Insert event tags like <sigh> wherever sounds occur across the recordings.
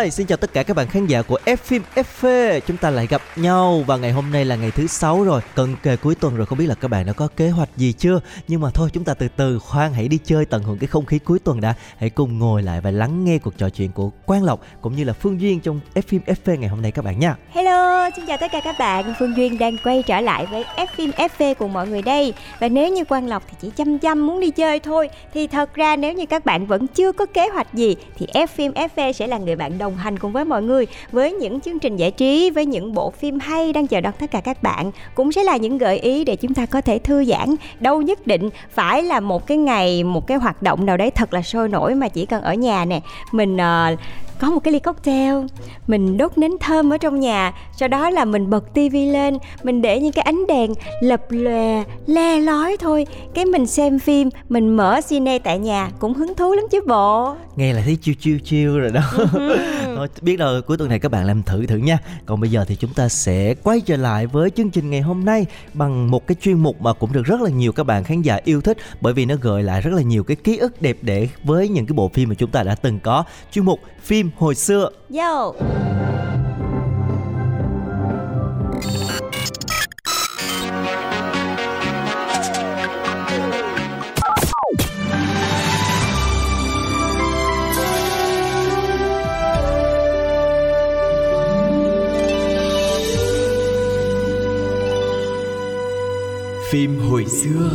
Hi, xin chào tất cả các bạn khán giả của F phim FV Chúng ta lại gặp nhau và ngày hôm nay là ngày thứ sáu rồi. Cận kề cuối tuần rồi không biết là các bạn đã có kế hoạch gì chưa? Nhưng mà thôi chúng ta từ từ khoan hãy đi chơi tận hưởng cái không khí cuối tuần đã. Hãy cùng ngồi lại và lắng nghe cuộc trò chuyện của Quang Lộc cũng như là Phương Duyên trong F phim FV ngày hôm nay các bạn nha. Hello, xin chào tất cả các bạn. Phương Duyên đang quay trở lại với F phim FV cùng mọi người đây. Và nếu như Quang Lộc thì chỉ chăm chăm muốn đi chơi thôi, thì thật ra nếu như các bạn vẫn chưa có kế hoạch gì thì F phim FV sẽ là người bạn đồng hành cùng với mọi người với những chương trình giải trí, với những bộ phim hay đang chờ đón tất cả các bạn. Cũng sẽ là những gợi ý để chúng ta có thể thư giãn. Đâu nhất định phải là một cái ngày, một cái hoạt động nào đấy thật là sôi nổi mà chỉ cần ở nhà nè, mình uh, có một cái ly cocktail. Mình đốt nến thơm ở trong nhà sau đó là mình bật tivi lên mình để những cái ánh đèn lập lòe le lói thôi. Cái mình xem phim mình mở cine tại nhà cũng hứng thú lắm chứ bộ. Nghe là thấy chiêu chiêu chiêu rồi đó. <laughs> Thôi, Biết rồi cuối tuần này các bạn làm thử thử nha. Còn bây giờ thì chúng ta sẽ quay trở lại với chương trình ngày hôm nay Bằng một cái chuyên mục mà cũng được rất là nhiều các bạn khán giả yêu thích Bởi vì nó gợi lại rất là nhiều cái ký ức đẹp đẽ với những cái bộ phim mà chúng ta đã từng có. Chuyên mục phim hồi xưa. Yo. Phim hồi xưa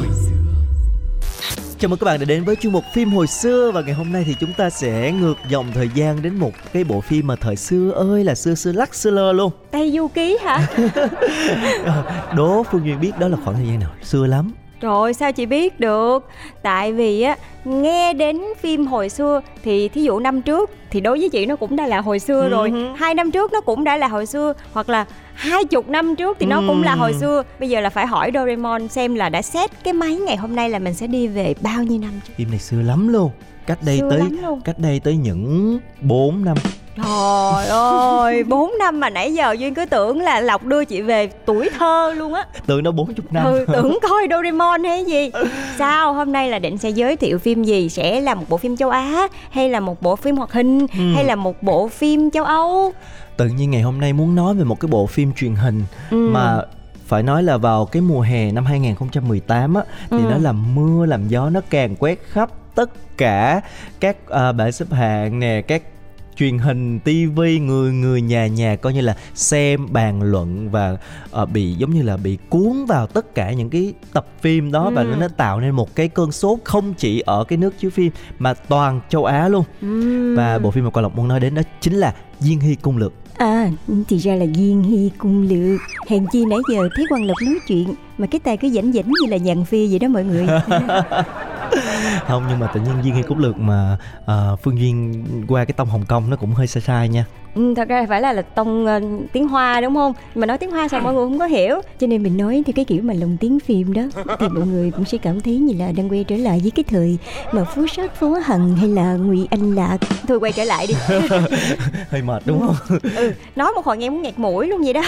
Chào mừng các bạn đã đến với chuyên mục phim hồi xưa. Và ngày hôm nay thì chúng ta sẽ ngược dòng thời gian đến một cái bộ phim mà thời xưa ơi là xưa xưa lắc xưa lơ luôn. Tây Du Ký hả? <laughs> Đố Phương Duyên biết đó là khoảng thời gian nào? Xưa lắm Rồi sao chị biết được? Tại vì á nghe đến phim hồi xưa thì thí dụ năm trước thì đối với chị nó cũng đã là hồi xưa rồi. Ừ. hai năm trước nó cũng đã là hồi xưa hoặc là hai chục năm trước thì nó cũng là Ừ. hồi xưa. Bây giờ là phải hỏi Doraemon xem là đã xét cái máy ngày hôm nay là mình sẽ đi về bao nhiêu năm trước. Phim này xưa lắm luôn. Cách đây Xưa tới cách đây tới những 4 năm Trời ơi, 4 năm mà nãy giờ Duyên cứ tưởng là Lộc đưa chị về tuổi thơ luôn á Tưởng nó 40 năm Ừ, tưởng coi Doraemon hay gì Sao, hôm nay là định sẽ giới thiệu phim gì Sẽ là một bộ phim châu Á Hay là một bộ phim hoạt hình Ừ. Hay là một bộ phim châu Âu Tự nhiên ngày hôm nay muốn nói về một cái bộ phim truyền hình Ừ. Mà phải nói là vào cái mùa hè năm 2018 á Thì Ừ. nó làm mưa làm gió nó càng quét khắp tất cả các à, bảng xếp hạng nè Các truyền hình tivi người người nhà nhà coi như là xem bàn luận và ờ, bị giống như là bị cuốn vào tất cả những cái tập phim đó và Ừ. nó, nó tạo nên một cái cơn sốt không chỉ ở cái nước chiếu phim mà toàn châu Á luôn Ừm. và bộ phim mà Quang Lộc muốn nói đến đó chính là Diên Hy Cung Lược À, thì ra là Duyên Hy cung lược Hèn chi nãy giờ thấy Quang Lộc nói chuyện Mà cái tay cứ dãnh dãnh như là nhàn phi vậy đó mọi người <laughs> <laughs> không nhưng mà tự nhiên duyên Hy cúc Lược mà uh, Phương Duyên qua cái tông Hồng Kông nó cũng hơi sai sai nha ừ, Thật ra phải là, là tông ờ, tiếng Hoa đúng không? Mà nói tiếng Hoa sao mọi người không có hiểu? Cho nên mình nói theo cái kiểu mà lồng tiếng phim đó. Thì mọi người cũng sẽ cảm thấy như là đang quay trở lại với cái thời Mà Phú Sát Phó Hằng hay là Ngụy Anh Lạc. Thôi quay trở lại đi. <laughs> Hơi mệt đúng không? Ừ, nói một hồi nghe muốn nghẹt mũi luôn vậy đó.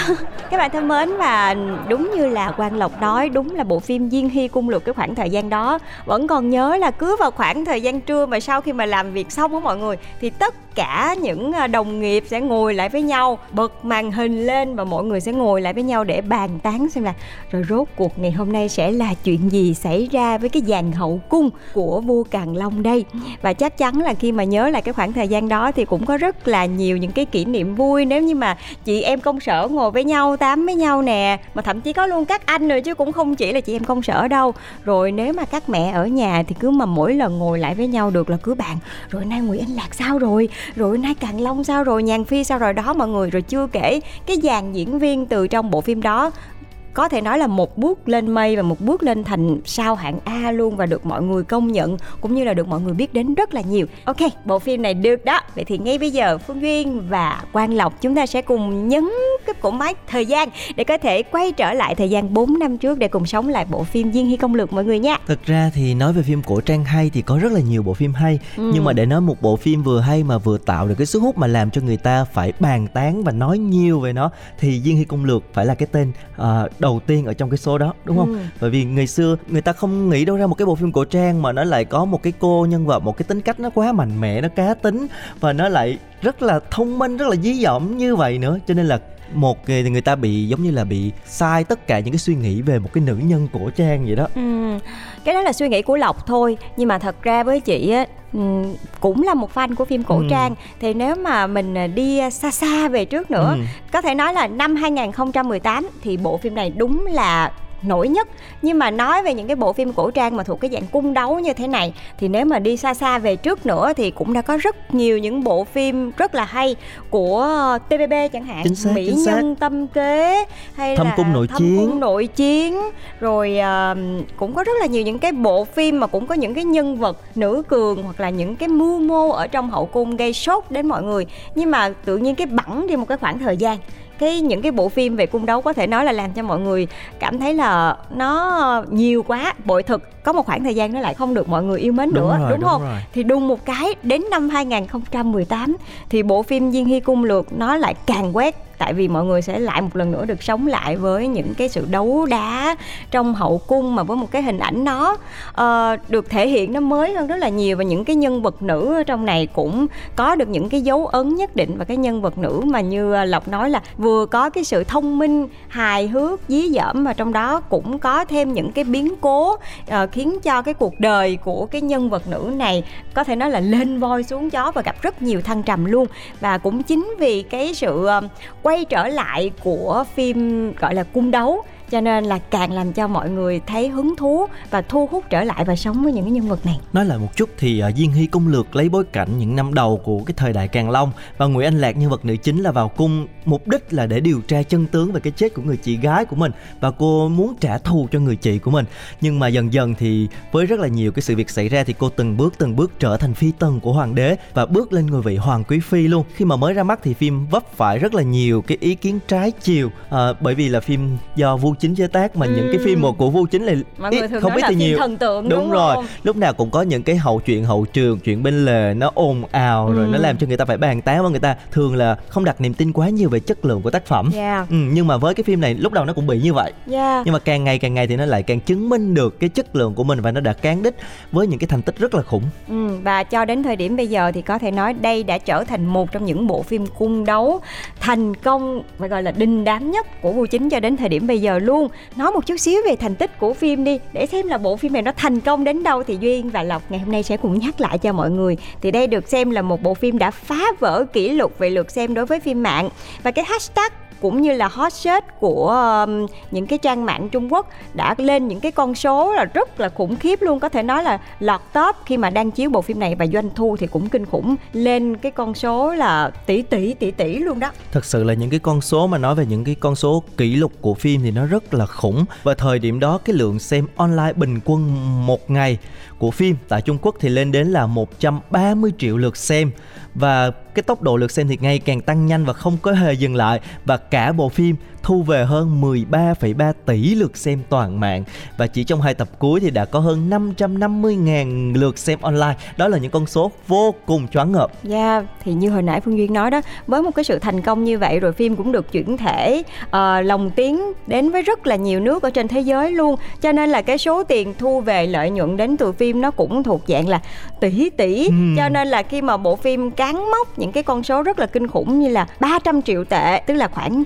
Các bạn thân mến và đúng như là quang lộc nói đúng là bộ phim diên hy cung lược cái khoảng thời gian đó vẫn còn nhớ là cứ vào khoảng thời gian trưa mà sau khi mà làm việc xong á mọi người thì tất cả những à, đồng nghiệp sẽ ngồi lại với nhau, bật màn hình lên và mọi người sẽ ngồi lại với nhau để bàn tán xem là rồi rốt cuộc ngày hôm nay sẽ là chuyện gì xảy ra với cái dàn hậu cung của vua Càn Long đây? Và chắc chắn là khi mà nhớ lại cái khoảng thời gian đó thì cũng có rất là nhiều những cái kỷ niệm vui. Nếu như mà chị em công sở ngồi với nhau, tám với nhau nè, mà thậm chí có luôn các anh nữa chứ cũng không chỉ là chị em công sở đâu. Rồi nếu mà các mẹ ở nhà thì cứ mà mỗi lần ngồi lại với nhau được là cứ bàn rồi nay Nguyễn Anh Lạc sao rồi? Rồi nay Càn Long sao rồi? Hàng Phi sao rồi? Đó mọi người, rồi chưa kể cái dàn diễn viên từ trong bộ phim đó có thể nói là một bước lên mây và một bước lên thành sao hạng A luôn và được mọi người công nhận cũng như là được mọi người biết đến rất là nhiều. Ok, bộ phim này được đó. Vậy thì ngay bây giờ Phương Duyên và Quang Lộc chúng ta sẽ cùng nhấn cái cỗ máy thời gian để có thể quay trở lại thời gian 4 năm trước để cùng sống lại bộ phim Diên Hy Công Lược mọi người nha. Thực ra thì nói về phim cổ trang hay thì có rất là nhiều bộ phim hay Ừ. nhưng mà để nói một bộ phim vừa hay mà vừa tạo được cái sức hút mà làm cho người ta phải bàn tán và nói nhiều về nó thì Diên Hy Công Lược phải là cái tên ờ, đầu tiên ở trong cái số đó đúng không? Ừ. Bởi vì ngày xưa người ta không nghĩ đâu ra một cái bộ phim cổ trang mà nó lại có một cái cô nhân vật một cái tính cách nó quá mạnh mẽ nó cá tính và nó lại rất là thông minh rất là dí dỏm như vậy nữa cho nên là một người người ta bị giống như là bị sai tất cả những cái suy nghĩ về một cái nữ nhân cổ trang vậy đó Ừ, cái đó là suy nghĩ của Lộc thôi nhưng mà thật ra với chị á ừm, cũng là một fan của phim cổ Ừ. trang thì nếu mà mình à, đi xa xa về trước nữa Ừ. có thể nói là năm 2018 thì bộ phim này đúng là nổi nhất nhưng mà nói về những cái bộ phim cổ trang mà thuộc cái dạng cung đấu như thế này thì nếu mà đi xa xa về trước nữa thì cũng đã có rất nhiều những bộ phim rất là hay của TVB chẳng hạn Chính xác, Mỹ chính xác. nhân tâm kế hay Thâm là cung nội thâm chiến. cung nội chiến rồi à, cũng có rất là nhiều những cái bộ phim mà cũng có những cái nhân vật nữ cường hoặc là những cái mưu mô ở trong hậu cung gây sốt đến mọi người nhưng mà tự nhiên cái bẵng đi một cái khoảng thời gian cái những cái bộ phim về cung đấu có thể nói là làm cho mọi người cảm thấy là nó nhiều quá bội thực có một khoảng thời gian nó lại không được mọi người yêu mến Đúng nữa rồi, đúng đúng không rồi. thì đùng một cái đến năm 2018 thì bộ phim Diên Hy Cung Lược nó lại càng quét tại vì mọi người sẽ lại một lần nữa được sống lại với những cái sự đấu đá trong hậu cung mà với một cái hình ảnh nó uh, được thể hiện nó mới hơn rất là nhiều. Và những cái nhân vật nữ ở trong này cũng có được những cái dấu ấn nhất định. Và cái nhân vật nữ mà như Lộc nói là vừa có cái sự thông minh hài hước dí dỏm mà trong đó cũng có thêm những cái biến cố uh, khiến cho cái cuộc đời của cái nhân vật nữ này có thể nói là lên voi xuống chó và gặp rất nhiều thăng trầm luôn. Và cũng chính vì cái sự uh, quay trở lại của phim gọi là cung đấu cho nên là càng làm cho mọi người thấy hứng thú và thu hút trở lại và sống với những cái nhân vật này. Nói lại một chút thì uh, Diên Hy Công Lược lấy bối cảnh những năm đầu của cái thời đại Càng Long và Nguyễn Anh Lạc nhân vật nữ chính là vào cung mục đích là để điều tra chân tướng về cái chết của người chị gái của mình và cô muốn trả thù cho người chị của mình. Nhưng mà dần dần thì với rất là nhiều cái sự việc xảy ra thì cô từng bước từng bước trở thành phi tần của hoàng đế và bước lên ngôi vị hoàng quý phi luôn. Khi mà mới ra mắt thì phim vấp phải rất là nhiều cái ý kiến trái chiều à, bởi vì là phim do vua Chính chế tác mà những cái phim một của Vu Chính là mọi ít không biết là thì nhiều thần tượng đúng, đúng rồi không? lúc nào cũng có những cái hậu chuyện hậu trường chuyện bên lề nó ồn ào rồi Ừ. nó làm cho người ta phải bàn tán và người ta thường là không đặt niềm tin quá nhiều về chất lượng của tác phẩm Yeah. ừ, nhưng mà với cái phim này lúc đầu nó cũng bị như vậy Yeah. nhưng mà càng ngày càng ngày thì nó lại càng chứng minh được cái chất lượng của mình và nó đã cán đích với những cái thành tích rất là khủng Ừ, và cho đến thời điểm bây giờ thì có thể nói đây đã trở thành một trong những bộ phim cung đấu thành công phải gọi là đình đám nhất của Vu Chính cho đến thời điểm bây giờ luôn. Nói một chút xíu về thành tích của phim đi, để xem là bộ phim này nó thành công đến đâu thì Duyên và Lộc ngày hôm nay sẽ cùng nhắc lại cho mọi người. Thì đây được xem là một bộ phim đã phá vỡ kỷ lục về lượt xem đối với phim mạng và cái hashtag cũng như là hot search của um, những cái trang mạng Trung Quốc đã lên những cái con số là rất là khủng khiếp luôn. Có thể nói là lọt top khi mà đang chiếu bộ phim này. Và doanh thu thì cũng kinh khủng lên cái con số là tỷ tỷ tỷ tỷ luôn đó. Thật sự là những cái con số mà nói về những cái con số kỷ lục của phim thì nó rất là khủng. Và thời điểm đó cái lượng xem online bình quân một ngày của phim. Tại Trung Quốc thì lên đến là 130 triệu lượt xem. Và cái tốc độ lượt xem thì ngày càng tăng nhanh và không có hề dừng lại. Và cả bộ phim thu về hơn 13,3 tỷ lượt xem toàn mạng. Và chỉ trong hai tập cuối thì đã có hơn 550.000 lượt xem online. Đó là những con số vô cùng choáng ngợp. Yeah, thì như hồi nãy Phương Duyên nói đó Với một cái sự thành công như vậy rồi phim cũng được chuyển thể ờ, lồng tiếng đến với rất là nhiều nước ở trên thế giới luôn. Cho nên là cái số tiền thu về lợi nhuận đến từ phim nó cũng thuộc dạng là tỷ tỷ. Ừm. Cho nên là khi mà bộ phim cán mốc những cái con số rất là kinh khủng như là 300 triệu tệ Tức là khoảng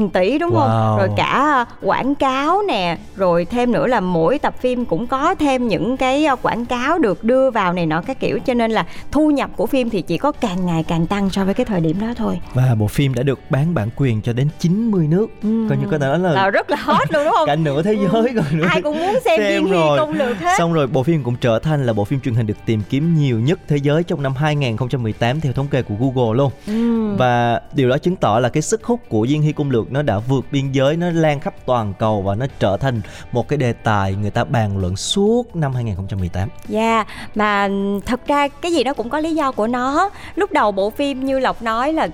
1.000 tỷ đúng không? Wow. Rồi cả quảng cáo nè Rồi thêm nữa là mỗi tập phim cũng có thêm những cái ờ, quảng cáo được đưa vào này nọ các kiểu Cho nên là thu nhập của phim thì chỉ có càng ngày càng tăng so với cái thời điểm đó thôi và bộ phim đã được bán bản quyền cho đến 90 nước Ừm. coi như có thể nói là là rất là hot luôn đúng không? <laughs> cả nửa thế giới rồi nữa Ai cũng muốn xem, Diên Hy rồi. công lược hết Xong rồi bộ phim cũng trở thành là bộ phim truyền hình được tìm kiếm nhiều nhất thế giới trong năm 2018 theo thống kê của Google luôn. Ừm. Và điều đó chứng tỏ là cái sức hút của Diên Hy Cung Lược lược nó đã vượt biên giới nó lan khắp toàn cầu và nó trở thành một cái đề tài người ta bàn luận suốt năm 2018 Dạ, yeah, mà thật ra cái gì đó cũng có lý do của nó. Lúc đầu bộ phim như Lộc nói là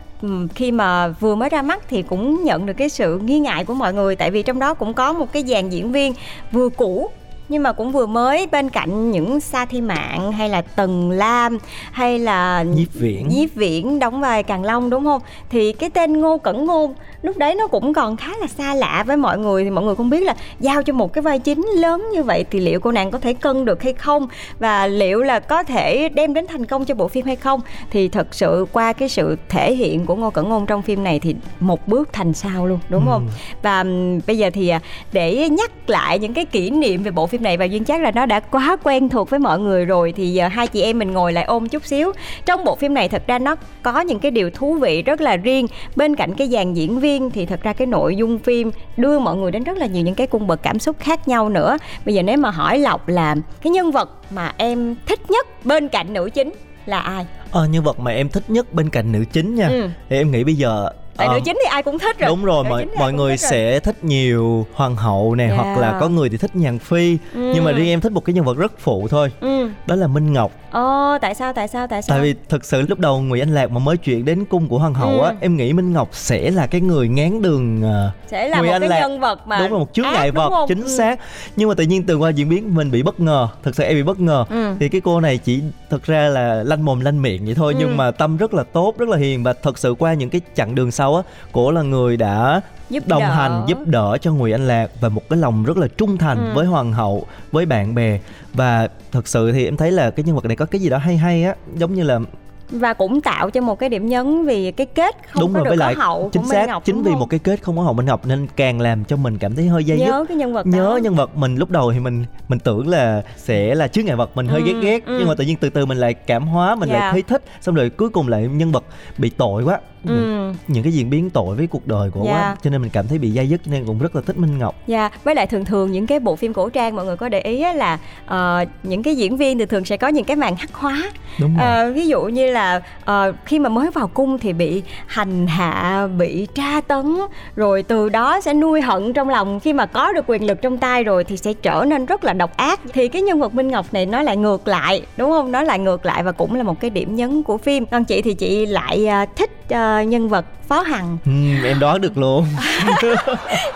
khi mà vừa mới ra mắt thì cũng nhận được cái sự nghi ngại của mọi người tại vì trong đó cũng có một cái dàn diễn viên vừa cũ nhưng mà cũng vừa mới bên cạnh những sa thi mạng hay là tần lam hay là nhiếp viễn. Nhiếp viễn đóng vai càng long đúng không? Thì cái tên ngô cẩn ngôn lúc đấy nó cũng còn khá là xa lạ với mọi người. Thì mọi người không biết là giao cho một cái vai chính lớn như vậy thì liệu cô nàng có thể cân được hay không? Và liệu là có thể đem đến thành công cho bộ phim hay không? Thì thật sự qua cái sự thể hiện của ngô cẩn ngôn trong phim này thì một bước thành sao luôn đúng ừ. không? Và bây giờ thì à, để nhắc lại những cái kỷ niệm về bộ phim này và duyên chắc là nó đã quá quen thuộc với mọi người rồi thì giờ hai chị em mình ngồi lại ôm chút xíu. Trong bộ phim này thật ra nó có những cái điều thú vị rất là riêng. Bên cạnh cái dàn diễn viên thì thật ra cái nội dung phim đưa mọi người đến rất là nhiều những cái cung bậc cảm xúc khác nhau nữa. Bây giờ nếu mà hỏi lộc là cái nhân vật mà em thích nhất bên cạnh nữ chính là ai? Ờ nhân vật mà em thích nhất bên cạnh nữ chính nha. Ừ. thì em nghĩ bây giờ tại nữ ờ, chính thì ai cũng thích rồi đúng rồi mọi mọi người sẽ thích nhiều hoàng hậu nè yeah. hoặc là có người thì thích nhàn phi ừ. nhưng mà riêng em thích một cái nhân vật rất phụ thôi ừ. đó là minh ngọc ồ tại sao tại sao tại sao tại vì thực sự lúc đầu ngụy anh lạc mà mới chuyển đến cung của hoàng hậu ừ. á em nghĩ minh ngọc sẽ là cái người ngán đường uh, sẽ là Ngụy một anh cái lạc. nhân vật mà đúng là một chướng ngại vật chính ừ. xác nhưng mà tự nhiên từ qua diễn biến mình bị bất ngờ thực sự em bị bất ngờ ừ. thì cái cô này chỉ thực ra là lanh mồm lanh miệng vậy thôi ừ. nhưng mà tâm rất là tốt rất là hiền và thật sự qua những cái chặng đường sau á cổ là người đã giúp đồng đỡ. hành giúp đỡ cho Ngụy Anh Lạc và một cái lòng rất là trung thành ừ. với hoàng hậu với bạn bè và thật sự thì em thấy là cái nhân vật này có cái gì đó hay hay á giống như là và cũng tạo cho một cái điểm nhấn vì cái kết không đúng có rồi, được với có hậu chính của xác Ngọc, chính vì không? một cái kết không có hậu Minh Ngọc nên càng làm cho mình cảm thấy hơi dây nhớ dứt cái nhân vật nhớ đó. nhân vật mình lúc đầu thì mình mình tưởng là sẽ là chứa ngại vật mình hơi ừ, ghét ghét ừ. nhưng mà tự nhiên từ từ mình lại cảm hóa mình yeah. lại dạ. thấy thích xong rồi cuối cùng lại nhân vật bị tội quá ừ. những cái diễn biến tội với cuộc đời của yeah. quá dạ. cho nên mình cảm thấy bị dây dứt nên cũng rất là thích Minh Ngọc. Dạ, với lại thường thường những cái bộ phim cổ trang mọi người có để ý là uh, những cái diễn viên thì thường sẽ có những cái màn hắc hóa. Đúng rồi. Uh, ví dụ như là uh, khi mà mới vào cung thì bị hành hạ, bị tra tấn rồi từ đó sẽ nuôi hận trong lòng khi mà có được quyền lực trong tay rồi thì sẽ trở nên rất là độc ác. Thì cái nhân vật Minh Ngọc này nó lại ngược lại, đúng không? Nó lại ngược lại và cũng là một cái điểm nhấn của phim. Còn chị thì chị lại uh, thích uh, nhân vật phó hằng. Ừ, em đoán được luôn. <laughs>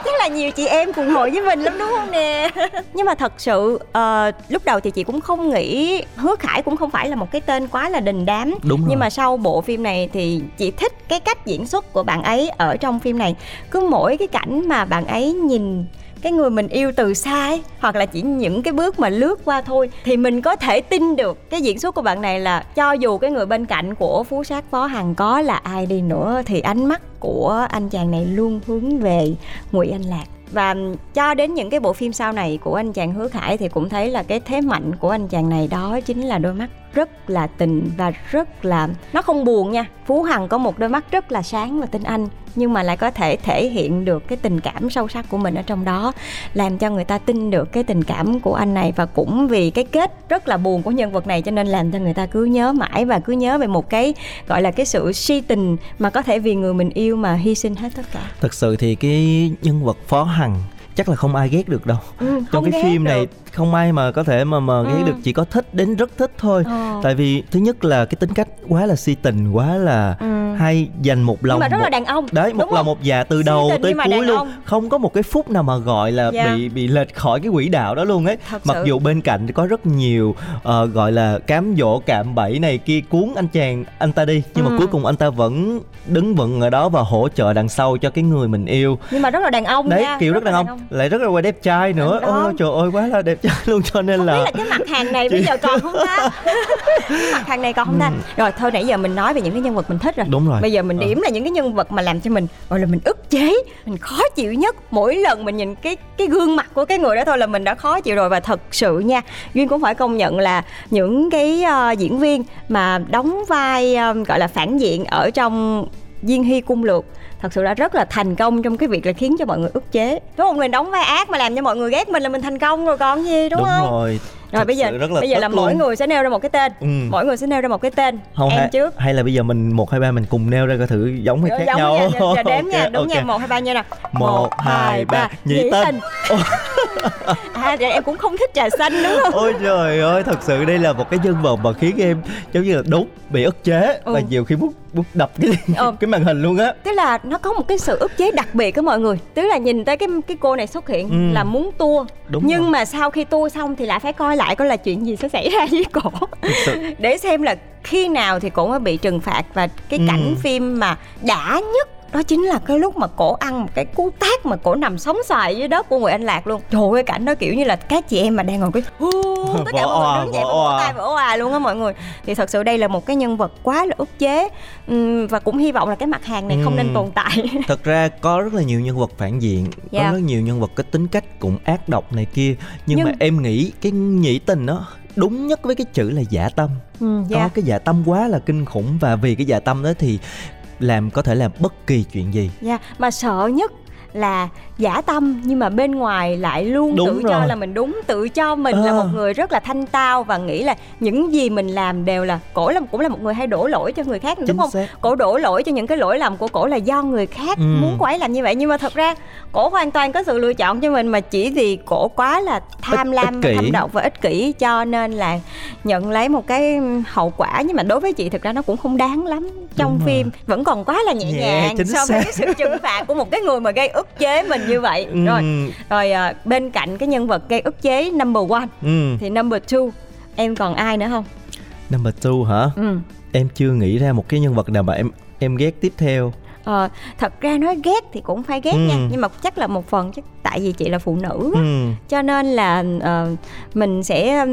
Chắc là nhiều chị em cùng hội với mình lắm đúng không nè? <laughs> Nhưng mà thật sự uh, lúc đầu thì chị cũng không nghĩ hứa khải cũng không phải là một cái tên quá là đình đám. Đúng rồi. nhưng mà sau bộ phim này thì chị thích cái cách diễn xuất của bạn ấy ở trong phim này. Cứ mỗi cái cảnh mà bạn ấy nhìn cái người mình yêu từ xa ấy, hoặc là chỉ những cái bước mà lướt qua thôi, thì mình có thể tin được cái diễn xuất của bạn này là cho dù cái người bên cạnh của phú sát phó hằng có là ai đi nữa, thì ánh mắt của anh chàng này luôn hướng về ngụy anh lạc. Và cho đến những cái bộ phim sau này của anh chàng hứa khải thì cũng thấy là cái thế mạnh của anh chàng này đó chính là đôi mắt rất là tình và rất là nó không buồn nha. Phú hằng có một đôi mắt rất là sáng và tinh anh nhưng mà lại có thể thể hiện được cái tình cảm sâu sắc của mình ở trong đó làm cho người ta tin được cái tình cảm của anh này và cũng vì cái kết rất là buồn của nhân vật này cho nên làm cho người ta cứ nhớ mãi và cứ nhớ về một cái gọi là cái sự si tình mà có thể vì người mình yêu mà hy sinh hết tất cả. Thật sự thì cái nhân vật phó hằng chắc là không ai ghét được đâu. Ừ, trong cái phim được. này không ai mà có thể mà mà ghét ừ. được chỉ có thích đến rất thích thôi ờ. tại vì thứ nhất là cái tính cách quá là si tình quá là ừ. hay dành một lòng nhưng mà rất một... là đàn ông đấy một lòng một dạ từ si đầu tới cuối luôn ông. không có một cái phút nào mà gọi là yeah. Dạ. bị bị lệch khỏi cái quỹ đạo đó luôn ấy Thật mặc sự. dù bên cạnh có rất nhiều uh, gọi là cám dỗ cạm bẫy này kia cuốn anh chàng anh ta đi nhưng ừ. mà cuối cùng anh ta vẫn đứng vững ở đó và hỗ trợ đằng sau cho cái người mình yêu nhưng mà rất là đàn ông đấy nha. kiểu rất, rất đàn, đàn ông. ông lại rất là đẹp trai nữa ôi trời ơi quá là đẹp luôn cho nên không là biết là cái mặt hàng này bây giờ còn không ta? <laughs> Mặt hàng này còn không ta? Ừ. rồi thôi nãy giờ mình nói về những cái nhân vật mình thích rồi. Đúng rồi. Bây giờ mình ờ. điểm là những cái nhân vật mà làm cho mình gọi là mình ức chế mình khó chịu nhất. Mỗi lần mình nhìn cái cái gương mặt của cái người đó thôi là mình đã khó chịu rồi. Và thật sự nha duyên cũng phải công nhận là những cái uh, diễn viên mà đóng vai uh, gọi là phản diện ở trong Diên Hy cung lược thật sự đã rất là thành công trong cái việc là khiến cho mọi người ức chế. Đúng không? Mình đóng vai ác mà làm cho mọi người ghét mình là mình thành công rồi còn gì đúng, đúng không? rồi. Rồi bây giờ rất là bây giờ là mỗi luôn. người sẽ nêu ra một cái tên. Ừ. mỗi người sẽ nêu ra một cái tên. Không em hay, trước. hay là bây giờ mình một hai ba mình cùng nêu ra coi thử giống hay khác giống nhau. nha, giờ, giờ đếm <laughs> Ok, nha đúng ok. nha. Một hai ba nha nè Một, hai, ba. Nhị tinh. <laughs> à em cũng không thích trà xanh đúng không? Ôi trời ơi thật sự đây là một cái nhân vật mà khiến em giống như là đúng bị ức chế Ừ. và nhiều khi bút đập cái Ừ. <laughs> cái màn hình luôn á tức là nó có một cái sự ức chế đặc biệt của mọi người tức là nhìn tới cái cái cô này xuất hiện Ừ. là muốn tua Đúng nhưng rồi. mà sau khi tua xong thì lại phải coi lại coi là chuyện gì sẽ xảy ra với cổ để xem là khi nào thì cổ mới bị trừng phạt và cái Ừ. cảnh phim mà đã nhất đó chính là cái lúc mà cổ ăn một cái cú tát mà cổ nằm sóng xoài dưới đất của người anh lạc luôn. Trời ơi cảnh đó kiểu như là các chị em mà đang ngồi cái "Hú", tất cả mọi người đứng dậy vỗ tay vỗ òa luôn á mọi người. Thì thật sự đây là một cái nhân vật quá là ức chế. Và cũng hy vọng là cái mặt hàng này không Ừ. nên tồn tại. <laughs> Thật ra có rất là nhiều nhân vật phản diện Dạ. có rất nhiều nhân vật có tính cách cũng ác độc này kia. Nhưng, Nhưng- mà em nghĩ cái nhị tình nó đúng nhất với cái chữ là dạ tâm. Ừ, có cái dạ tâm quá là kinh khủng. Và vì cái dạ tâm đó thì làm có thể làm bất kỳ chuyện gì. Dạ, mà sợ nhất là giả tâm nhưng mà bên ngoài lại luôn Đúng tự cho rồi. là mình đúng tự cho mình là Ờ. một người rất là thanh tao và nghĩ là những gì mình làm đều là cổ là cũng là một người hay đổ lỗi cho người khác đúng chính không xác cổ đổ lỗi cho những cái lỗi lầm của cổ là do người khác Ừ. muốn ấy làm như vậy nhưng mà thật ra cổ hoàn toàn có sự lựa chọn cho mình mà chỉ vì cổ quá là tham lam ích thâm độc và ích kỷ cho nên là nhận lấy một cái hậu quả nhưng mà đối với chị thực ra nó cũng không đáng lắm trong Đúng rồi. phim vẫn còn quá là nhẹ, Nhẹ, nhàng so với sự trừng phạt của một cái người mà gây ức chế mình như vậy. Rồi Ừm, rồi à, bên cạnh cái nhân vật gây ức chế number one ừm. thì number two em còn ai nữa không? Number two hả? Ừ. Em chưa nghĩ ra một cái nhân vật nào mà em em ghét tiếp theo. Ờ, thật ra nói ghét thì cũng phải ghét nha Ừ. nhưng mà chắc là một phần chắc tại vì chị là phụ nữ á, Ừm, cho nên là ờ, mình sẽ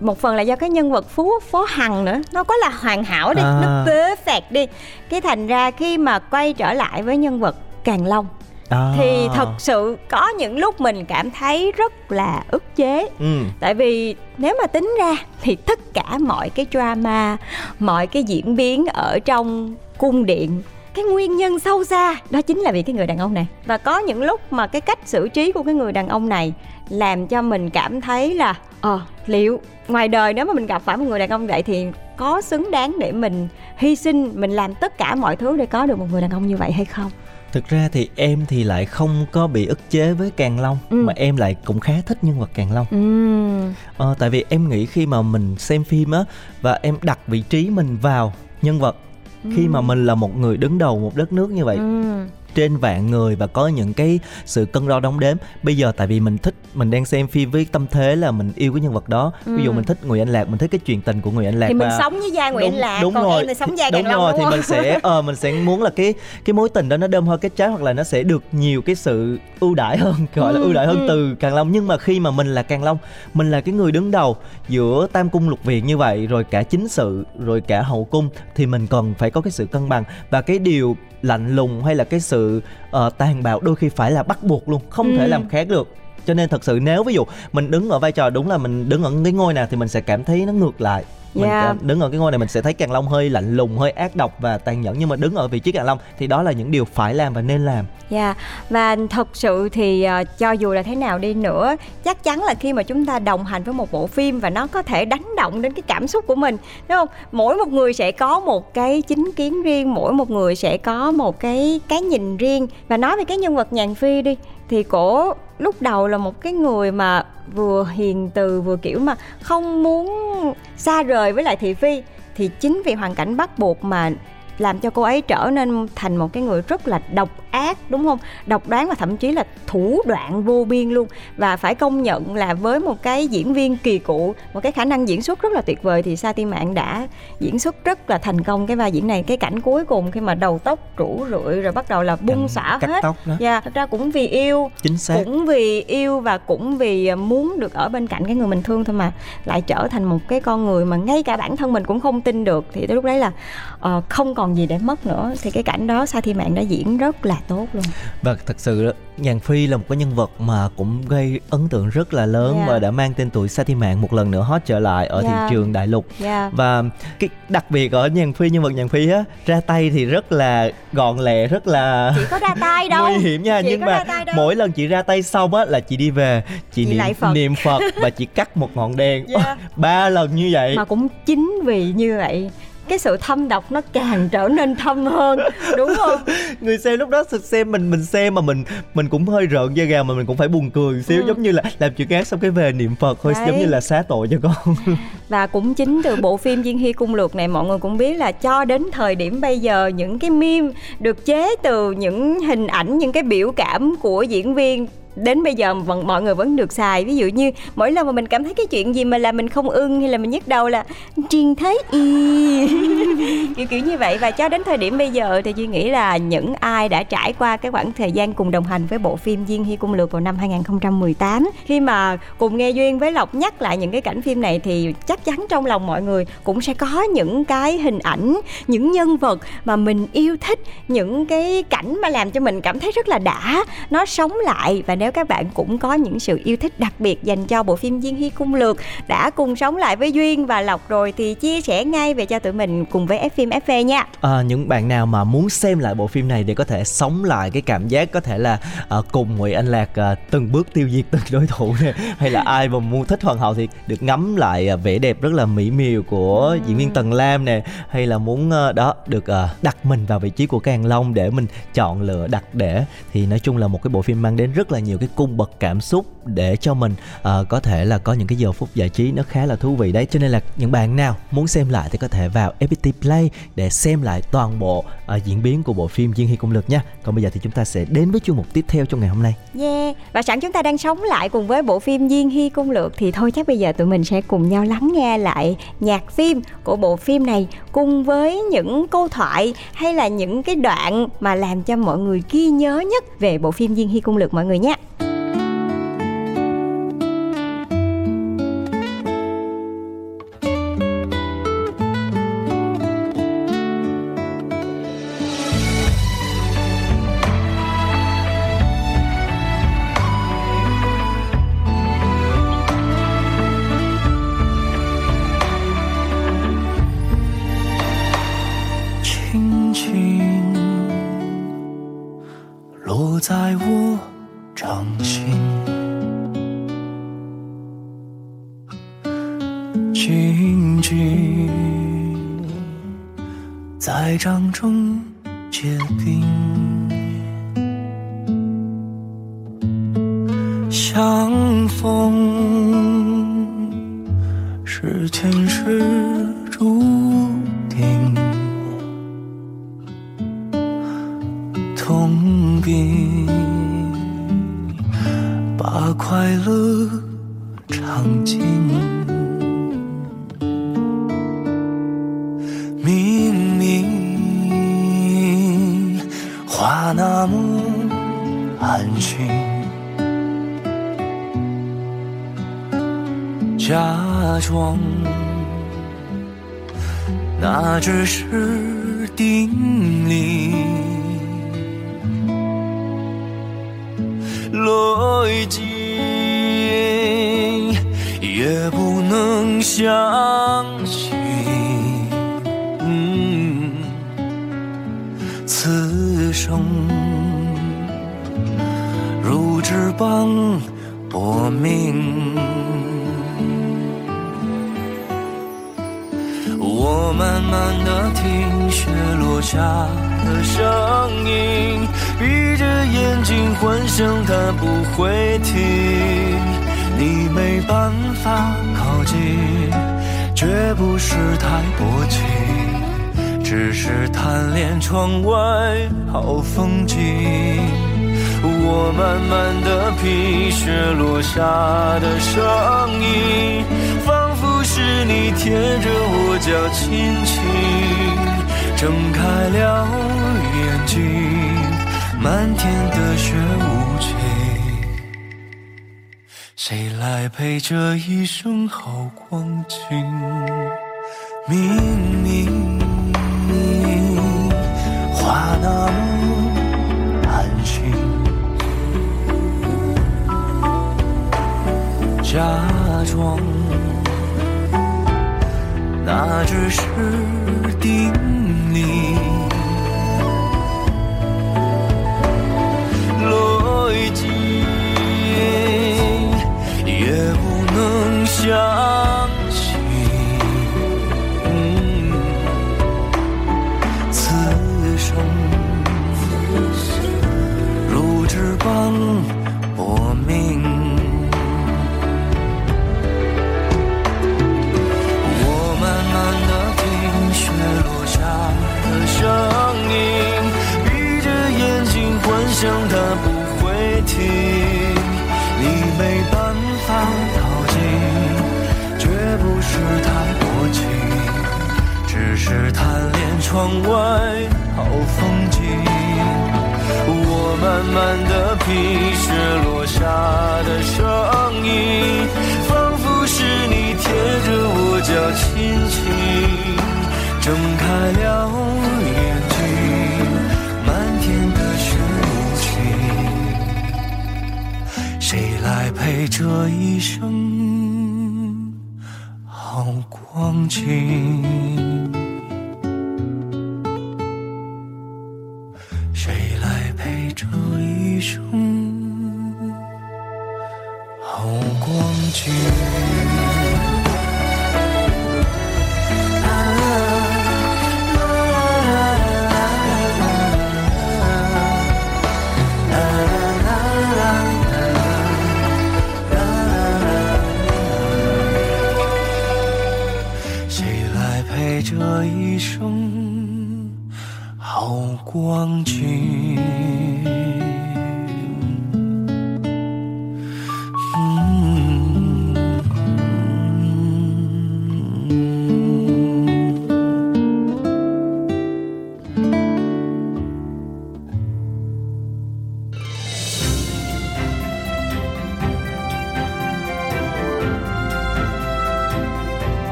một phần là do cái nhân vật phú phó hằng nữa nó có là hoàn hảo đi À. nó perfect đi. Cái thành ra khi mà quay trở lại với nhân vật càng long à. thì thật sự có những lúc mình cảm thấy rất là ức chế. Ừm, tại vì nếu mà tính ra thì tất cả mọi cái drama mọi cái diễn biến ở trong cung điện cái nguyên nhân sâu xa đó chính là vì cái người đàn ông này. Và có những lúc mà cái cách xử trí của cái người đàn ông này làm cho mình cảm thấy là ờ liệu ngoài đời nếu mà mình gặp phải một người đàn ông vậy thì có xứng đáng để mình hy sinh mình làm tất cả mọi thứ để có được một người đàn ông như vậy hay không thực ra thì em thì lại không có bị ức chế với càng long Ừ. mà em lại cũng khá thích nhân vật càng long. Ừm, ờ, tại vì em nghĩ khi mà mình xem phim á và em đặt vị trí mình vào nhân vật khi mà mình là một người đứng đầu một đất nước như vậy ừm, trên vạn người và có những cái sự cân đo đong đếm. Bây giờ tại vì mình thích mình đang xem phim với tâm thế là mình yêu cái nhân vật đó. Ví dụ Ừ. mình thích người anh lạc mình thích cái truyền tình của người anh lạc thì mình và sống với gia Nguyễn đúng, Lạc đúng còn rồi. em thì sống gia đúng Càng Long rồi đúng thì mình sẽ ờ mình sẽ muốn là cái cái mối tình đó nó đơm hoa kết trái hoặc là nó sẽ được nhiều cái sự ưu đãi hơn <laughs> gọi là Ừ, ưu đãi hơn ừ. từ càng long. Nhưng mà khi mà mình là càng long mình là cái người đứng đầu giữa tam cung lục viện như vậy rồi cả chính sự rồi cả hậu cung thì mình cần phải có cái sự cân bằng. Và cái điều lạnh lùng hay là cái sự ờ, tàn bạo đôi khi phải là bắt buộc luôn không thể Ừ. làm khác được cho nên thật sự nếu ví dụ mình đứng ở vai trò đúng là mình đứng ở cái ngôi nào thì mình sẽ cảm thấy nó ngược lại. Mình Yeah. đứng ở cái ngôi này mình sẽ thấy càng long hơi lạnh lùng hơi ác độc và tàn nhẫn. Nhưng mà đứng ở vị trí càng long thì đó là những điều phải làm và nên làm. Dạ và thật sự thì ờ, cho dù là thế nào đi nữa chắc chắn là khi mà chúng ta đồng hành với một bộ phim và nó có thể đánh động đến cái cảm xúc của mình đúng không? Mỗi một người sẽ có một cái chính kiến riêng mỗi một người sẽ có một cái cái nhìn riêng. Và nói về cái nhân vật nhàn phi đi thì cổ lúc đầu là một cái người mà vừa hiền từ, vừa kiểu mà không muốn xa rời với lại thị phi. Thì chính vì hoàn cảnh bắt buộc mà làm cho cô ấy trở nên thành một cái người rất là độc ác đúng không? Độc đoán và thậm chí là thủ đoạn vô biên luôn. Và phải công nhận là với một cái diễn viên kỳ cựu một cái khả năng diễn xuất rất là tuyệt vời thì sa ti mạng đã diễn xuất rất là thành công cái vai diễn này. Cái cảnh cuối cùng khi mà đầu tóc rủ rượi rồi bắt đầu là bung xả hết. tóc đó. Dạ thật ra cũng vì yêu chính xác. cũng vì yêu và cũng vì muốn được ở bên cạnh cái người mình thương thôi mà lại trở thành một cái con người mà ngay cả bản thân mình cũng không tin được. Thì tới lúc đấy là ờ, không còn còn gì để mất nữa thì cái cảnh đó Sa Thi Mạn đã diễn rất là tốt luôn và thật sự Nhàn Phi là một cái nhân vật mà cũng gây ấn tượng rất là lớn yeah. và đã mang tên tuổi Sa Thi Mạn một lần nữa hot trở lại ở yeah. thị trường đại lục yeah. và cái đặc biệt ở Nhàn Phi nhân vật Nhàn Phi á ra tay thì rất là gọn lẹ rất là chỉ có ra tay <laughs> đâu nguy hiểm nha chị nhưng mà mỗi lần chị ra tay xong á là chị đi về chị, chị niệm Phật. niệm Phật và chị cắt một ngọn đèn yeah. <laughs> <laughs> ba lần như vậy mà cũng chính vì như vậy cái sự thâm độc nó càng trở nên thâm hơn đúng không? <laughs> Người xem lúc đó xem mình mình xem mà mình mình cũng hơi rợn da gà mà mình cũng phải buồn cười xíu ừ. giống như là làm chuyện ác xong cái về niệm phật thôi giống như là xá tội cho con. <laughs> Và cũng chính từ bộ phim Diên Hy cung lược này mọi người cũng biết là cho đến thời điểm bây giờ những cái meme được chế từ những hình ảnh những cái biểu cảm của diễn viên đến bây giờ vẫn, mọi người vẫn được xài. Ví dụ như mỗi lần mà mình cảm thấy cái chuyện gì mà là mình không ưng hay là mình nhức đầu là truyền thấy y. <laughs> Kiểu kiểu như vậy. Và cho đến thời điểm bây giờ thì duy nghĩ là những ai đã trải qua cái khoảng thời gian cùng đồng hành với bộ phim Duyên Hy Cung Lược vào năm 2018 khi mà cùng nghe duyên với lộc nhắc lại những cái cảnh phim này thì chắc chắn trong lòng mọi người cũng sẽ có những cái hình ảnh, những nhân vật mà mình yêu thích, những cái cảnh mà làm cho mình cảm thấy rất là đã. Nó sống lại và nếu nếu các bạn cũng có những sự yêu thích đặc biệt dành cho bộ phim Diên Hy Cung Lược đã cùng sống lại với Duyên và Lộc rồi thì chia sẻ ngay về cho tụi mình cùng với F phim FV nha. À, những bạn nào mà muốn xem lại bộ phim này để có thể sống lại cái cảm giác có thể là uh, cùng Nguyễn Anh Lạc uh, từng bước tiêu diệt từng đối thủ này hay là ai mà muốn thích hoàng hậu thì được ngắm lại uh, vẻ đẹp rất là mỹ miều của ừ. diễn viên Tần Lam nè hay là muốn uh, đó được uh, đặt mình vào vị trí của Càng Long để mình chọn lựa đặt để thì nói chung là một cái bộ phim mang đến rất là nhiều nhiều cái cung bậc cảm xúc để cho mình uh, có thể là có những cái giờ phút giải trí nó khá là thú vị đấy. Cho nên là những bạn nào muốn xem lại thì có thể vào FPT Play để xem lại toàn bộ uh, diễn biến của bộ phim Diên Hy Cung Lực nha. Còn bây giờ thì chúng ta sẽ đến với chương mục tiếp theo trong ngày hôm nay. Yeah và sẵn chúng ta đang sống lại cùng với bộ phim Diên Hy Cung Lược thì thôi chắc bây giờ tụi mình sẽ cùng nhau lắng nghe lại nhạc phim của bộ phim này cùng với những câu thoại hay là những cái đoạn mà làm cho mọi người ghi nhớ nhất về bộ phim Diên Hy Cung Lược mọi người nhé. 落在我掌心静静在掌中结冰。相逢是前世是定理，逻辑也不能相信。此生。如纸般薄命，我慢慢的听雪落下的声音，闭着眼睛幻想它不会停。你没办法靠近，绝不是太薄情，只是贪恋窗外好风景。我慢慢的品雪落下的声音，是你贴着我脚轻轻睁开了眼睛，漫天的雪无情，谁来陪这一生好光景？明明。话那么安心，假装那只是一生好光景？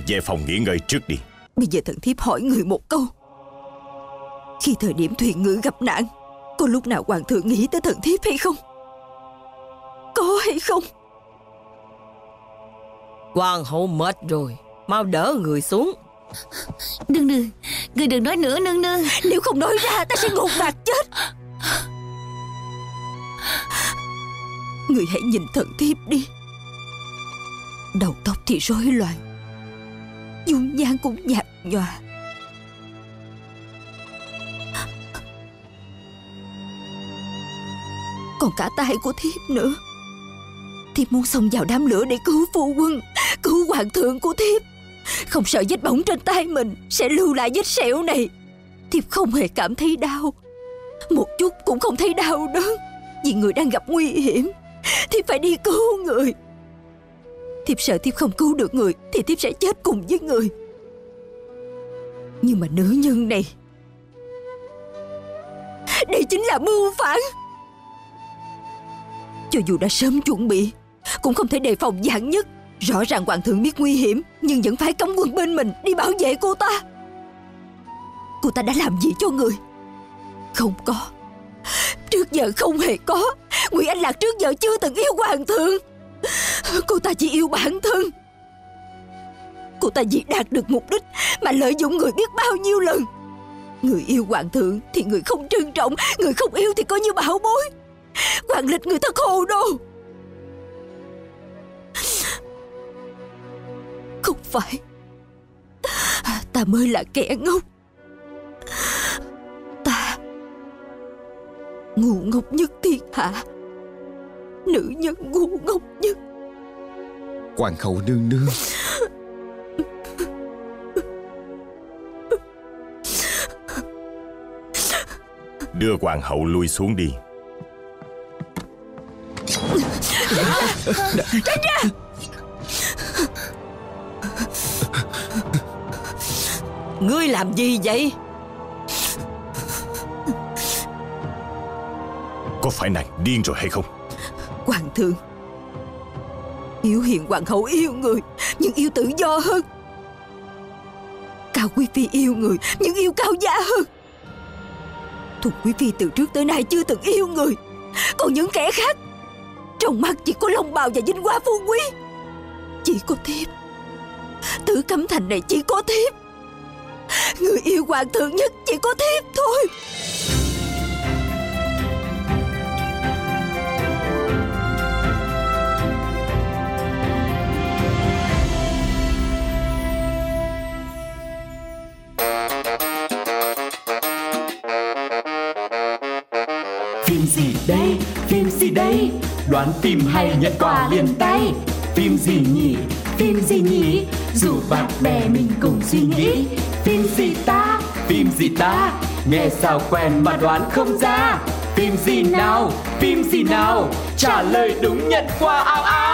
？Nàng về phòng nghỉ ngơi trước đi. Bây giờ thần thiếp hỏi người một câu. Khi thời điểm thuyền ngữ gặp nạn Có lúc nào hoàng thượng nghĩ tới thần thiếp hay không? Có hay không? Hoàng hậu mệt rồi Mau đỡ người xuống. Nương nương Người đừng nói nữa nương nương. Nếu không nói ra ta sẽ ngột ngạt chết. Người hãy nhìn thần thiếp đi. Đầu tóc thì rối loạn dung nhan cũng nhạt nhòa. Còn cả tay của thiếp nữa. Thiếp muốn xông vào đám lửa để cứu phu quân, Cứu hoàng thượng của thiếp. Không sợ vết bỏng trên tay mình Sẽ lưu lại vết sẹo này. Thiếp không hề cảm thấy đau. Một chút cũng không thấy đau đớn Vì người đang gặp nguy hiểm Thiếp phải đi cứu người. Thiếp sợ thiếp không cứu được người, Thì thiếp sẽ chết cùng với người. Nhưng mà nữ nhân này, Đây chính là mưu phản. Cho dù đã sớm chuẩn bị, Cũng không thể đề phòng dạng nhất. Rõ ràng hoàng thượng biết nguy hiểm, Nhưng vẫn phải cấm quân bên mình Đi bảo vệ cô ta. Cô ta đã làm gì cho người? Không có. Trước giờ không hề có. Ngụy Anh Lạc trước giờ chưa từng yêu hoàng thượng. Cô ta chỉ yêu bản thân. Cô ta vì đạt được mục đích Mà lợi dụng người biết bao nhiêu lần. Người yêu hoàng thượng Thì người không trân trọng, Người không yêu thì coi như bảo bối. Hoàng lịch người ta khô đồ Không phải. Ta mới là kẻ ngốc. Ta Ngu ngốc nhất thiên hạ. Nữ nhân ngu ngốc nhất. Hoàng hậu nương nương. Đưa hoàng hậu lui xuống đi. Ngươi làm gì vậy? Có phải nàng điên rồi hay không Hoàng thượng. Hiếu hiền hoàng hậu yêu người, nhưng yêu tự do hơn. Cao Quý Phi yêu người, nhưng yêu cao giá hơn. Thuần Quý Phi từ trước tới nay chưa từng yêu người. Còn những kẻ khác, Trong mắt chỉ có long bào và vinh hoa phú quý. Chỉ có thiếp. Tử cấm thành này chỉ có thiếp. Người yêu hoàng thượng nhất chỉ có thiếp thôi. Gì đây? Đoán phim hay nhận quà liền tay? Phim gì nhỉ, phim gì nhỉ? Dù bạn bè mình cùng suy nghĩ. Phim gì ta, phim gì ta? Nghe sao quen mà đoán không ra? Phim gì nào, phim gì nào? Trả lời đúng nhận quà ao ao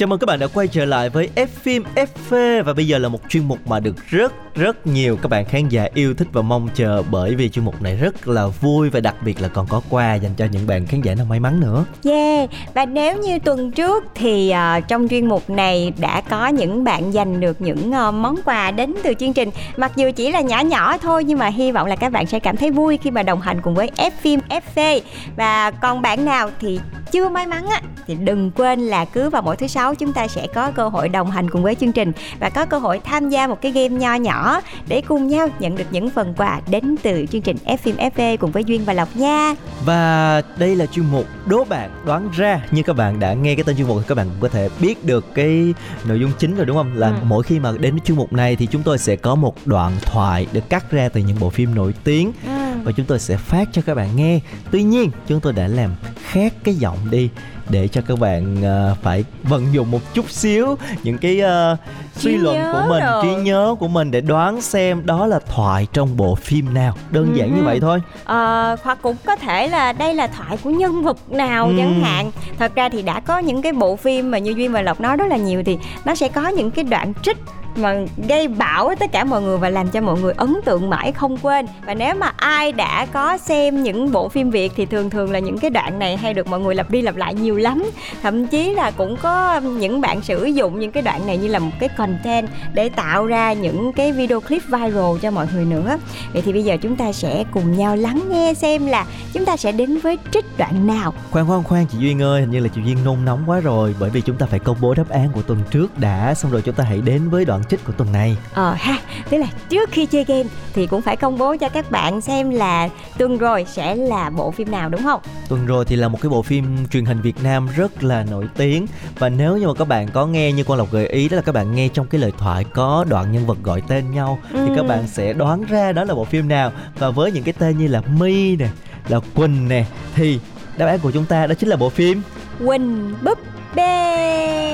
Chào mừng các bạn đã quay trở lại với F phim FV và bây giờ là một chuyên mục mà được rất rất nhiều các bạn khán giả yêu thích và mong chờ bởi vì chuyên mục này rất là vui và đặc biệt là còn có quà dành cho những bạn khán giả nào may mắn nữa. Yeah, và nếu như tuần trước thì uh, trong chuyên mục này đã có những bạn giành được những uh, món quà đến từ chương trình. Mặc dù chỉ là nhỏ nhỏ thôi nhưng mà hy vọng là các bạn sẽ cảm thấy vui khi mà đồng hành cùng với F phim FV Và còn bạn nào thì chưa may mắn á thì đừng quên là cứ vào mỗi thứ sáu chúng ta sẽ có cơ hội đồng hành cùng với chương trình và có cơ hội tham gia một cái game nho nhỏ để cùng nhau nhận được những phần quà đến từ chương trình F phim FV cùng với Duyên và Lộc nha. Và đây là chuyên mục đố bạn đoán ra như các bạn đã nghe cái tên chuyên mục thì các bạn cũng có thể biết được cái nội dung chính rồi đúng không? Là Ừ. mỗi khi mà đến với chuyên mục này thì chúng tôi sẽ có một đoạn thoại được cắt ra từ những bộ phim nổi tiếng Ừ. và chúng tôi sẽ phát cho các bạn nghe. Tuy nhiên chúng tôi đã làm khác cái giọng đi để cho các bạn ờ, phải vận dụng một chút xíu những cái ờ, suy luận của mình, rồi. trí nhớ của mình để đoán xem đó là thoại trong bộ phim nào. Đơn giản như Ừ. vậy thôi. Ờ, hoặc cũng có thể là đây là thoại của nhân vật nào Ừ. chẳng hạn thật ra thì đã có những cái bộ phim mà như duyên và lộc nói rất là nhiều thì nó sẽ có những cái đoạn trích mà gây bão với tất cả mọi người và làm cho mọi người ấn tượng mãi không quên. Và nếu mà ai đã có xem những bộ phim việt thì thường thường là những cái đoạn này hay được mọi người lặp đi lặp lại nhiều lắm. Thậm chí là cũng có những bạn sử dụng những cái đoạn này như là một cái content để tạo ra những cái video clip viral cho mọi người nữa. Vậy thì bây giờ chúng ta sẽ cùng nhau lắng nghe xem là chúng ta sẽ đến với trích đoạn nào. Khoan khoan khoan chị Duyên ơi, hình như là chị Duyên nôn nóng quá rồi Bởi vì chúng ta phải công bố đáp án của tuần trước đã Xong rồi chúng ta hãy đến với đoạn trích của tuần này. Ờ ha tức là trước khi chơi game thì cũng phải công bố cho các bạn xem là tuần rồi sẽ là bộ phim nào đúng không? Tuần rồi thì là một cái bộ phim truyền hình Việt Nam rất là nổi tiếng. Và nếu như mà các bạn có nghe như Quang Lộc gợi ý Đó là các bạn nghe trong cái lời thoại có đoạn nhân vật gọi tên nhau Thì Ừ. các bạn sẽ đoán ra đó là bộ phim nào. Và với những cái tên như là My nè, là Quỳnh nè Thì đáp án của chúng ta đó chính là bộ phim quỳnh búp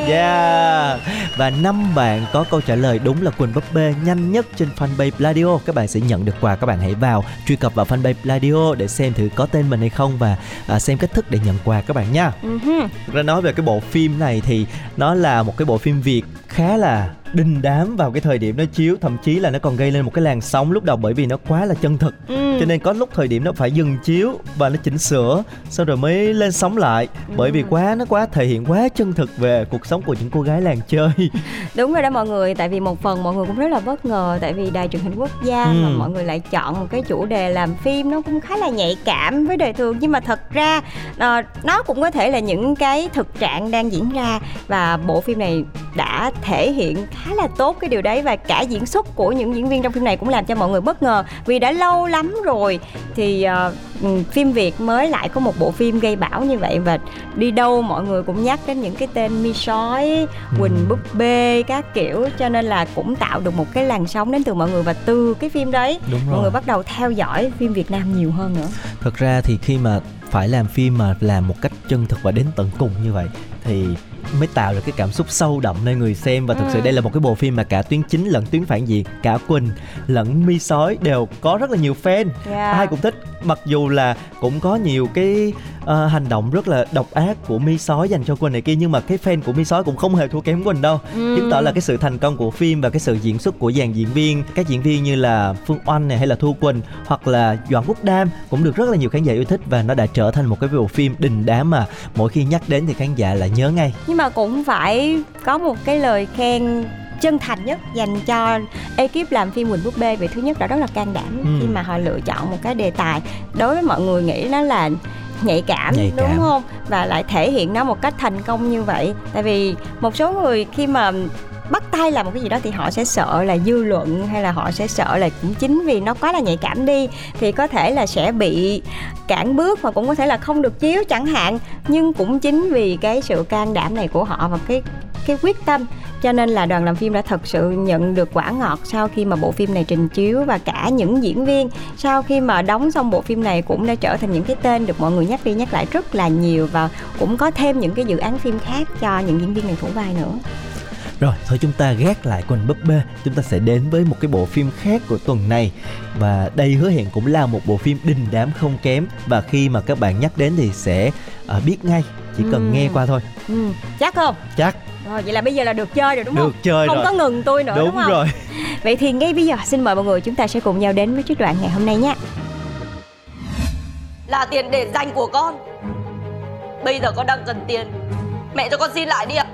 Yeah. Và năm bạn có câu trả lời đúng là Quỳnh búp bê nhanh nhất trên fanpage Pladio. Các bạn sẽ nhận được quà Các bạn hãy vào truy cập vào fanpage Pladio Để xem thử có tên mình hay không Và à, xem cách thức để nhận quà các bạn nha. Thực ra nói về cái bộ phim này thì Nó là một cái bộ phim Việt khá là đinh đám vào cái thời điểm nó chiếu Thậm chí là nó còn gây lên một cái làn sóng lúc đầu Bởi vì nó quá là chân thực. Ừ. cho nên có lúc thời điểm nó phải dừng chiếu và nó chỉnh sửa sau rồi mới lên sóng lại. Bởi vì quá nó quá thể hiện quá chân thực về cuộc sống của những cô gái làng chơi. <laughs> Đúng rồi đó mọi người, tại vì một phần mọi người cũng rất là bất ngờ Tại vì đài truyền hình quốc gia Ừ. mà mọi người lại chọn một cái chủ đề làm phim Nó cũng khá là nhạy cảm với đời thường. Nhưng mà thật ra ờ, nó cũng có thể là những cái thực trạng đang diễn ra Và bộ phim này đã thể hiện khá là tốt cái điều đấy Và cả diễn xuất của những diễn viên trong phim này cũng làm cho mọi người bất ngờ. Vì đã lâu lắm rồi thì ừ, phim Việt mới lại có một bộ phim gây bão như vậy Và đi đâu mọi người cũng nhắc đến những cái tên mi sói Quỳnh búp bê các kiểu. Cho nên là cũng tạo được một cái làn sóng đến từ mọi người và từ cái phim đấy mọi người bắt đầu theo dõi phim Việt Nam nhiều hơn nữa. thật ra thì khi mà phải làm phim mà làm một cách chân thực và đến tận cùng như vậy thì mới tạo được cái cảm xúc sâu đậm nơi người xem và thực sự Ừ. đây là một cái bộ phim mà cả tuyến chính lẫn tuyến phản diện cả Quỳnh lẫn Mi Sói đều có rất là nhiều fan Yeah. ai cũng thích mặc dù là cũng có nhiều cái uh, hành động rất là độc ác của mi sói dành cho quỳnh này kia nhưng mà cái fan của mi sói cũng không hề thua kém quỳnh đâu Ừ. chứng tỏ là cái sự thành công của phim và cái sự diễn xuất của dàn diễn viên các diễn viên như là phương oanh này hay là thu quỳnh hoặc là doãn quốc đam cũng được rất là nhiều khán giả yêu thích và nó đã trở thành một cái bộ phim đình đám mà mỗi khi nhắc đến thì khán giả lại nhớ ngay nhưng mà cũng phải có một cái lời khen chân thành nhất dành cho ekip làm phim Quỳnh Búp Bê vì thứ nhất là rất là can đảm Ừ. khi mà họ lựa chọn một cái đề tài đối với mọi người nghĩ nó là nhạy cảm, Nhạy đúng cảm. không? Và lại thể hiện nó một cách thành công như vậy. Tại vì một số người khi mà bắt tay làm một cái gì đó thì họ sẽ sợ là dư luận hay là họ sẽ sợ là cũng chính vì nó quá là nhạy cảm đi thì có thể là sẽ bị cản bước và cũng có thể là không được chiếu chẳng hạn. Nhưng cũng chính vì cái sự can đảm này của họ và cái cái quyết tâm cho nên là đoàn làm phim đã thật sự nhận được quả ngọt sau khi mà bộ phim này trình chiếu và cả những diễn viên. Sau khi mà đóng xong bộ phim này cũng đã trở thành những cái tên được mọi người nhắc đi nhắc lại rất là nhiều và cũng có thêm những cái dự án phim khác cho những diễn viên này thủ vai nữa. Rồi, thôi chúng ta gác lại quần búp bê. Chúng ta sẽ đến với một cái bộ phim khác của tuần này. Và đây hứa hẹn cũng là một bộ phim đình đám không kém. Và khi mà các bạn nhắc đến thì sẽ ờ, biết ngay. Chỉ cần Ừm. nghe qua thôi. Ừ, chắc không? Chắc. Rồi vậy là bây giờ là được chơi rồi đúng không? được chơi không rồi. có ngừng tôi nữa đúng, Đúng không? rồi. <laughs> Vậy thì ngay bây giờ xin mời mọi người chúng ta sẽ cùng nhau đến với trích đoạn ngày hôm nay nha. Là tiền để dành của con. Bây giờ con đang cần tiền. Mẹ cho con xin lại đi ạ.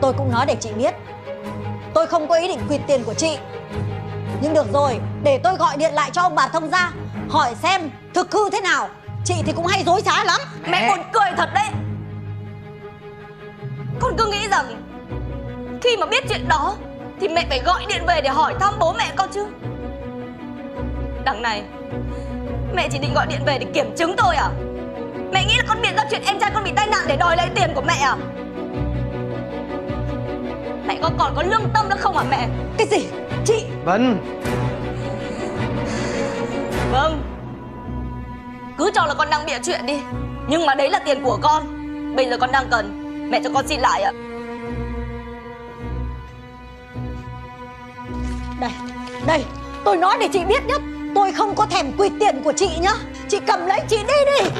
Tôi cũng nói để chị biết. Tôi không có ý định quyệt tiền của chị. Nhưng được rồi Để tôi gọi điện lại cho ông bà thông gia Hỏi xem thực hư thế nào Chị thì cũng hay dối trá lắm. Mẹ. Buồn cười thật đấy. Con cứ nghĩ rằng Khi mà biết chuyện đó Thì mẹ phải gọi điện về để hỏi thăm bố mẹ con chứ. Đằng này Mẹ chỉ định gọi điện về để kiểm chứng tôi à? Mẹ nghĩ là con biện ra chuyện em trai con bị tai nạn để đòi lấy tiền của mẹ à? Mẹ con còn có lương tâm nữa không hả mẹ? Cái gì? Chị? Vân. Vâng Cứ cho là con đang bịa chuyện đi. Nhưng mà đấy là tiền của con. Bây giờ con đang cần. Mẹ cho con xin lại ạ. Đây Đây Tôi nói để chị biết nhất Tôi không có thèm quyệt tiền của chị nhá. Chị cầm lấy chị đi đi.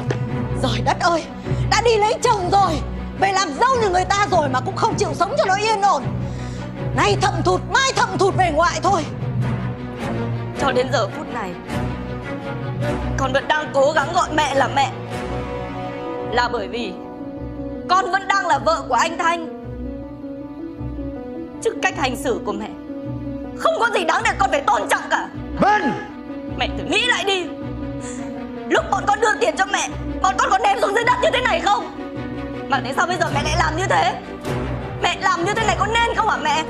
Rồi đất ơi Đã đi lấy chồng rồi. Về làm dâu như người ta rồi mà cũng không chịu sống cho nó yên ổn. Nay thậm thụt mai thậm thụt về ngoại thôi. Cho đến giờ phút này Con vẫn đang cố gắng gọi mẹ là mẹ. Là bởi vì Con vẫn đang là vợ của anh Thanh. Chứ cách hành xử của mẹ Không có gì đáng để con phải tôn trọng cả. Vân! Mẹ thử nghĩ lại đi. Lúc bọn con đưa tiền cho mẹ Bọn con có ném xuống dưới đất như thế này không? Mà tại sao bây giờ mẹ lại làm như thế? Mẹ làm như thế này có nên không hả mẹ?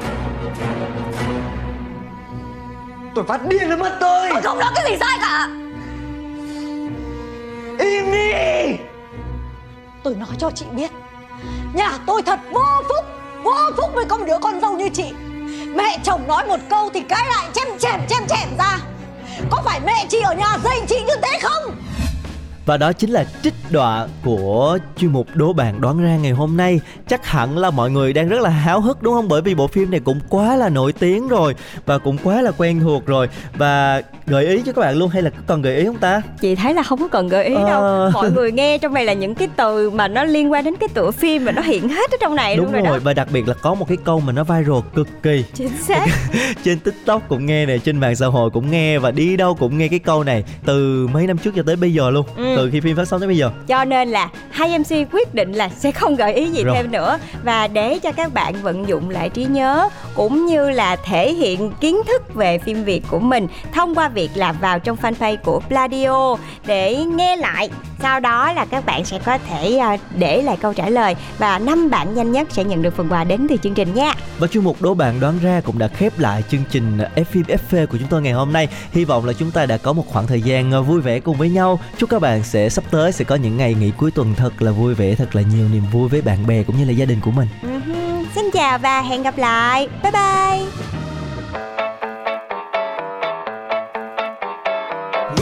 Tôi phát điên lên mất tôi. Con không nói cái gì sai cả Im đi! Tôi nói cho chị biết Nhà tôi thật vô phúc Vô phúc với con đứa con dâu như chị. Mẹ chồng nói một câu thì cái lại chém chém chém chém ra. Có phải mẹ chị ở nhà dạy chị như thế không? Và đó chính là trích đoạn của chuyên mục đố bạn đoán ra ngày hôm nay. Chắc hẳn là mọi người đang rất là háo hức đúng không? Bởi vì bộ phim này cũng quá là nổi tiếng rồi Và cũng quá là quen thuộc rồi. Và gợi ý cho các bạn luôn hay là còn gợi ý không ta? chị thấy là không có cần gợi ý Ờ. đâu mọi người nghe trong này là những cái từ mà nó liên quan đến cái tựa phim và nó hiện hết ở trong này Đúng luôn rồi, rồi đó và đặc biệt là có một cái câu mà nó viral cực kỳ chính xác <laughs> trên tiktok cũng nghe nè trên mạng xã hội cũng nghe và đi đâu cũng nghe cái câu này từ mấy năm trước cho tới bây giờ luôn Ừ. từ khi phim phát sóng tới bây giờ cho nên là hai mc quyết định là sẽ không gợi ý gì Rồi. thêm nữa và để cho các bạn vận dụng lại trí nhớ cũng như là thể hiện kiến thức về phim việt của mình thông qua việc là vào trong fanpage của Pladio. Để nghe lại sau đó là các bạn sẽ có thể à, để lại câu trả lời và năm bạn nhanh nhất sẽ nhận được phần quà đến từ chương trình nha. Và chuyên mục đố bạn đoán ra cũng đã khép lại chương trình phim FV của chúng tôi ngày hôm nay. Hy vọng là chúng ta đã có một khoảng thời gian ờ, vui vẻ cùng với nhau. Chúc các bạn sẽ sắp tới sẽ có những ngày nghỉ cuối tuần thật là vui vẻ thật là nhiều niềm vui với bạn bè cũng như là gia đình của mình. Ừm, xin chào và hẹn gặp lại. Bye bye